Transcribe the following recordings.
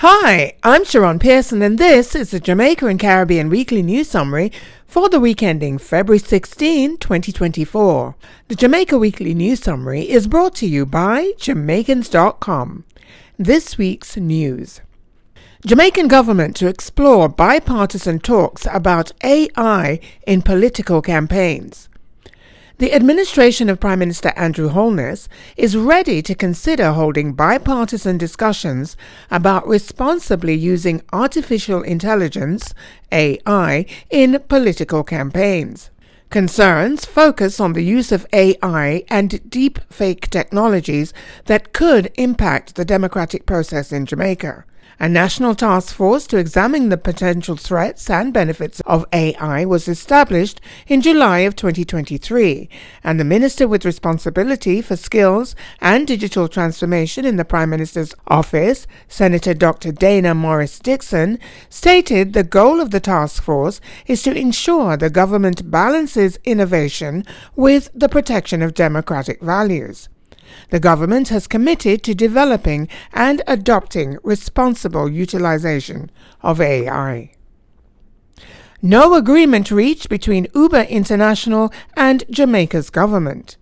Hi, I'm Sharon Pearson, and this is the Jamaica and Caribbean Weekly News Summary for the week ending February 16, 2024. The Jamaica Weekly News Summary is brought to you by Jamaicans.com. This week's news. Jamaican government to explore bipartisan talks about AI in political campaigns. The administration of Prime Minister Andrew Holness is ready to consider holding bipartisan discussions about responsibly using artificial intelligence, AI, in political campaigns. Concerns focus on the use of AI and deep fake technologies that could impact the democratic process in Jamaica. A national task force to examine the potential threats and benefits of AI was established in July of 2023, and the Minister with responsibility for skills and digital transformation in the Prime Minister's office, Senator Dr. Dana Morris Dixon, stated the goal of the task force is to ensure the government balances innovation with the protection of democratic values. The government has committed to developing and adopting responsible utilization of AI. No agreement reached between Uber International and Jamaica's government.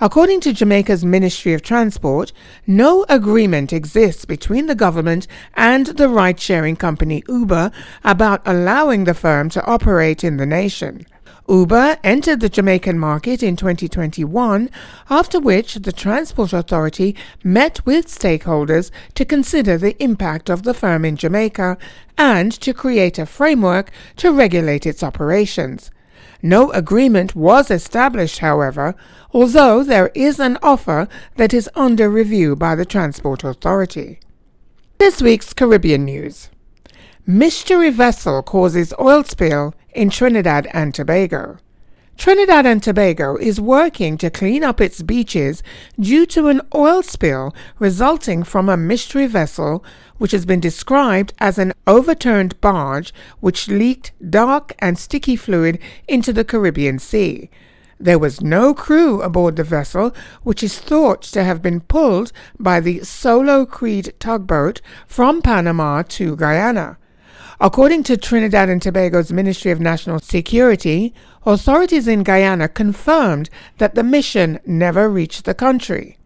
According to Jamaica's Ministry of Transport, no agreement exists between the government and the ride sharing company Uber about allowing the firm to operate in the nation. Uber entered the Jamaican market in 2021, after which the Transport Authority met with stakeholders to consider the impact of the firm in Jamaica and to create a framework to regulate its operations. No agreement was established, however, although there is an offer that is under review by the Transport Authority. This week's Caribbean news. Mystery vessel causes oil spill in Trinidad and Tobago. Trinidad and Tobago is working to clean up its beaches due to an oil spill resulting from a mystery vessel which has been described as an overturned barge which leaked dark and sticky fluid into the Caribbean Sea. There was no crew aboard the vessel, which is thought to have been pulled by the Solo Creed tugboat from Panama to Guyana. According to Trinidad and Tobago's Ministry of National Security, authorities in Guyana confirmed that the mission never reached the country.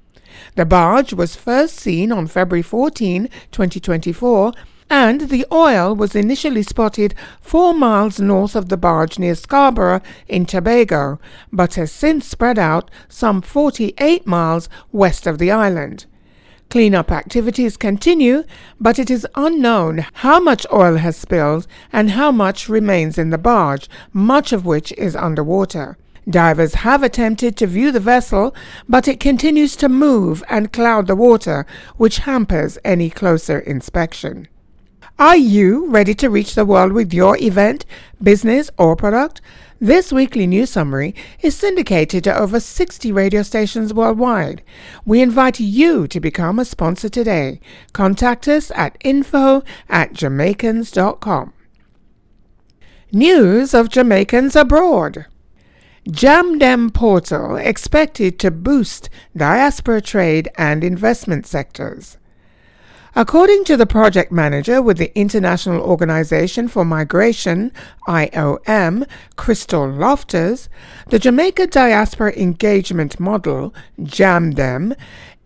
The barge was first seen on February 14, 2024, and the oil was initially spotted four miles north of the barge near Scarborough in Tobago, but has since spread out some 48 miles west of the island. Cleanup activities continue, but it is unknown how much oil has spilled and how much remains in the barge, much of which is underwater. Divers have attempted to view the vessel, but it continues to move and cloud the water, which hampers any closer inspection. Are you ready to reach the world with your event, business, or product? This weekly news summary is syndicated to over 60 radio stations worldwide. We invite you to become a sponsor today. Contact us at info at jamaicans.com. News of Jamaicans abroad. JamDem portal expected to boost diaspora trade and investment sectors. According to the project manager with the International Organization for Migration, IOM, Crystal Loftus, the Jamaica Diaspora Engagement Model, JamDem,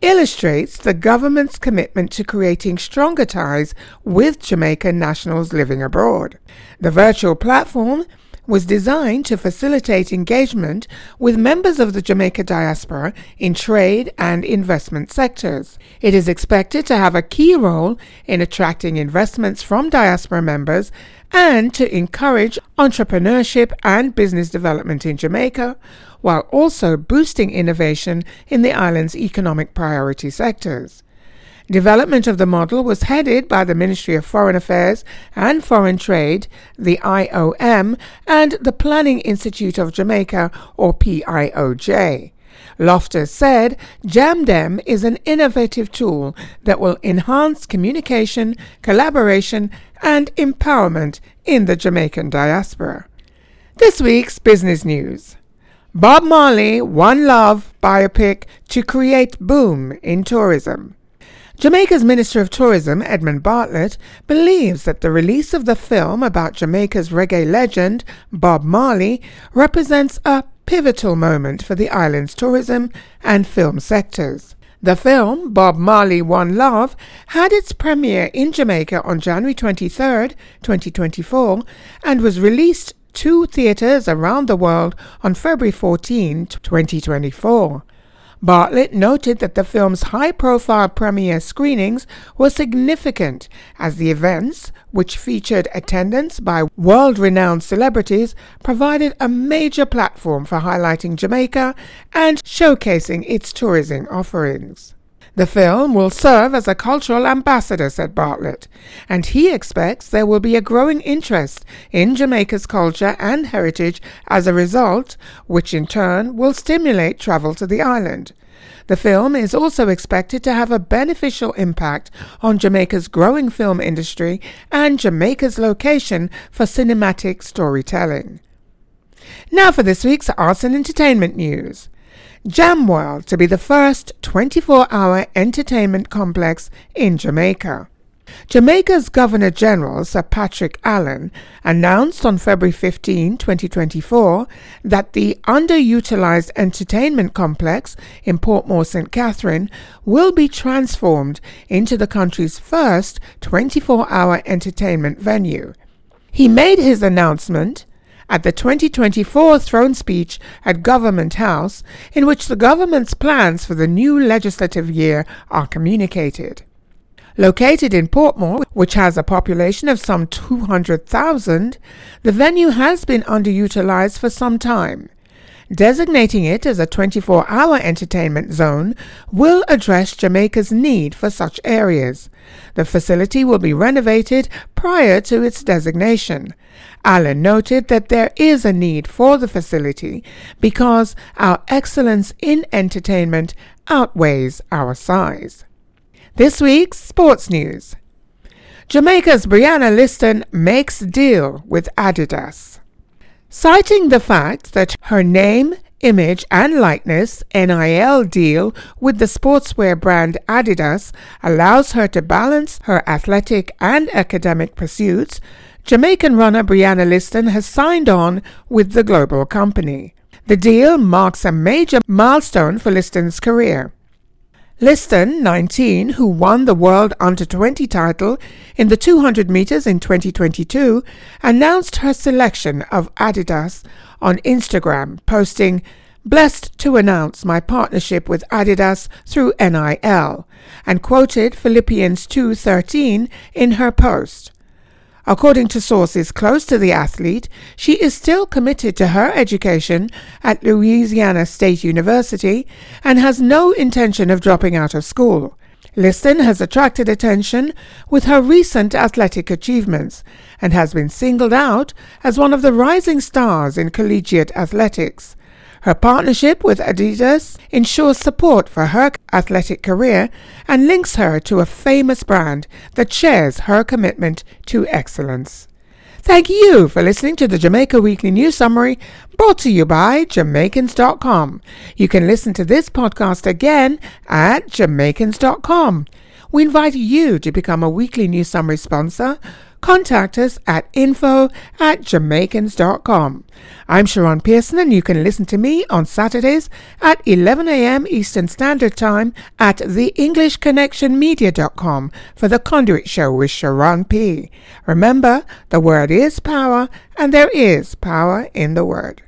illustrates the government's commitment to creating stronger ties with Jamaican nationals living abroad. The virtual platform was designed to facilitate engagement with members of the Jamaica diaspora in trade and investment sectors. It is expected to have a key role in attracting investments from diaspora members and to encourage entrepreneurship and business development in Jamaica, while also boosting innovation in the island's economic priority sectors. Development of the model was headed by the Ministry of Foreign Affairs and Foreign Trade, the IOM, and the Planning Institute of Jamaica, or PIOJ. Loftus said JamDem is an innovative tool that will enhance communication, collaboration, and empowerment in the Jamaican diaspora. This week's business news. Bob Marley One Love biopic to create boom in tourism. Jamaica's Minister of Tourism, Edmund Bartlett, believes that the release of the film about Jamaica's reggae legend, Bob Marley, represents a pivotal moment for the island's tourism and film sectors. The film, Bob Marley One Love, had its premiere in Jamaica on January 23, 2024, and was released to theaters around the world on February 14, 2024. Bartlett noted that the film's high profile premiere screenings were significant as the events, which featured attendance by world renowned celebrities, provided a major platform for highlighting Jamaica and showcasing its tourism offerings. The film will serve as a cultural ambassador, said Bartlett, and he expects there will be a growing interest in Jamaica's culture and heritage as a result, which in turn will stimulate travel to the island. The film is also expected to have a beneficial impact on Jamaica's growing film industry and Jamaica's location for cinematic storytelling. Now for this week's arts and entertainment news. Jamworld to be the first 24 hour entertainment complex in Jamaica. Jamaica's Governor General, Sir Patrick Allen, announced on February 15, 2024, that the underutilized entertainment complex in Portmore St. Catherine will be transformed into the country's first 24 hour entertainment venue. He made his announcement at the 2024 throne speech at Government House, in which the government's plans for the new legislative year are communicated. Located in Portmore, which has a population of some 200,000, the venue has been underutilized for some time. Designating it as a 24 hour entertainment zone will address Jamaica's need for such areas. The facility will be renovated prior to its designation. Allen noted that there is a need for the facility because our excellence in entertainment outweighs our size. This week's sports news Jamaica's Brianna Lyston makes deal with Adidas. Citing the fact that her name, image, and likeness NIL deal with the sportswear brand Adidas allows her to balance her athletic and academic pursuits, Jamaican runner Brianna Lyston has signed on with the global company. The deal marks a major milestone for Lyston's career. Lyston, 19, who won the World Under 20 title in the 200 meters in 2022, announced her selection of Adidas on Instagram, posting, Blessed to announce my partnership with Adidas through NIL, and quoted Philippians 2:13 in her post. According to sources close to the athlete, she is still committed to her education at Louisiana State University and has no intention of dropping out of school. Lyston has attracted attention with her recent athletic achievements and has been singled out as one of the rising stars in collegiate athletics. Her partnership with Adidas ensures support for her athletic career and links her to a famous brand that shares her commitment to excellence. Thank you for listening to the Jamaica Weekly News Summary brought to you by Jamaicans.com. You can listen to this podcast again at Jamaicans.com. We invite you to become a weekly news summary sponsor contact us at info at jamaicans.com. I'm Sharon Pearson and you can listen to me on Saturdays at 11 a.m. Eastern Standard Time at theenglishconnectionmedia.com for the Conduit Show with Sharon P. Remember, the word is power and there is power in the word.